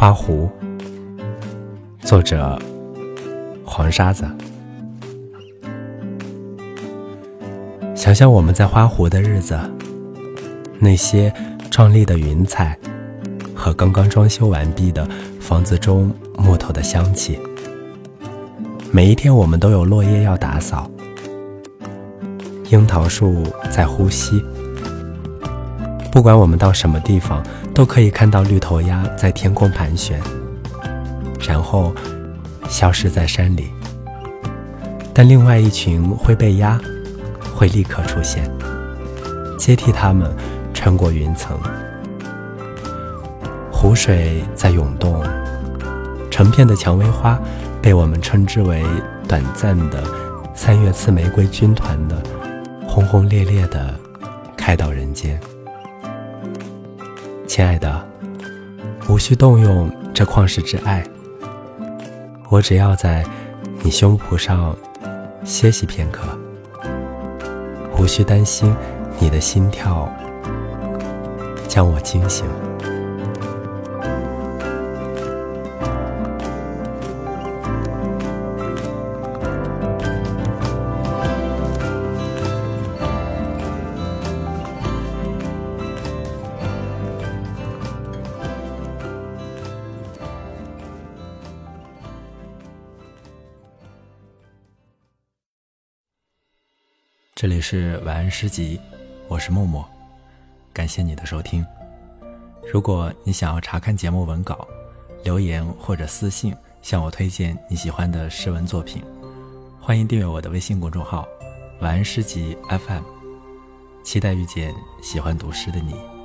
花湖，作者黄沙子。想想我们在花湖的日子，那些壮丽的云彩和刚刚装修完毕的房子中木头的香气。每一天，我们都有落叶要打扫，樱桃树在呼吸。不管我们到什么地方，都可以看到绿头鸭在天空盘旋，然后消失在山里。但另外一群会被压，会立刻出现，接替它们穿过云层。湖水在涌动，成片的蔷薇花被我们称之为短暂的三月刺玫瑰军团的，轰轰烈烈的开到人间。亲爱的，无需动用这旷世之爱，我只要在你胸脯上歇息片刻，无需担心你的心跳将我惊醒。这里是晚安诗集，我是默默，感谢你的收听。如果你想要查看节目文稿，留言或者私信向我推荐你喜欢的诗文作品，欢迎订阅我的微信公众号“晚安诗集 FM”，期待遇见喜欢读诗的你。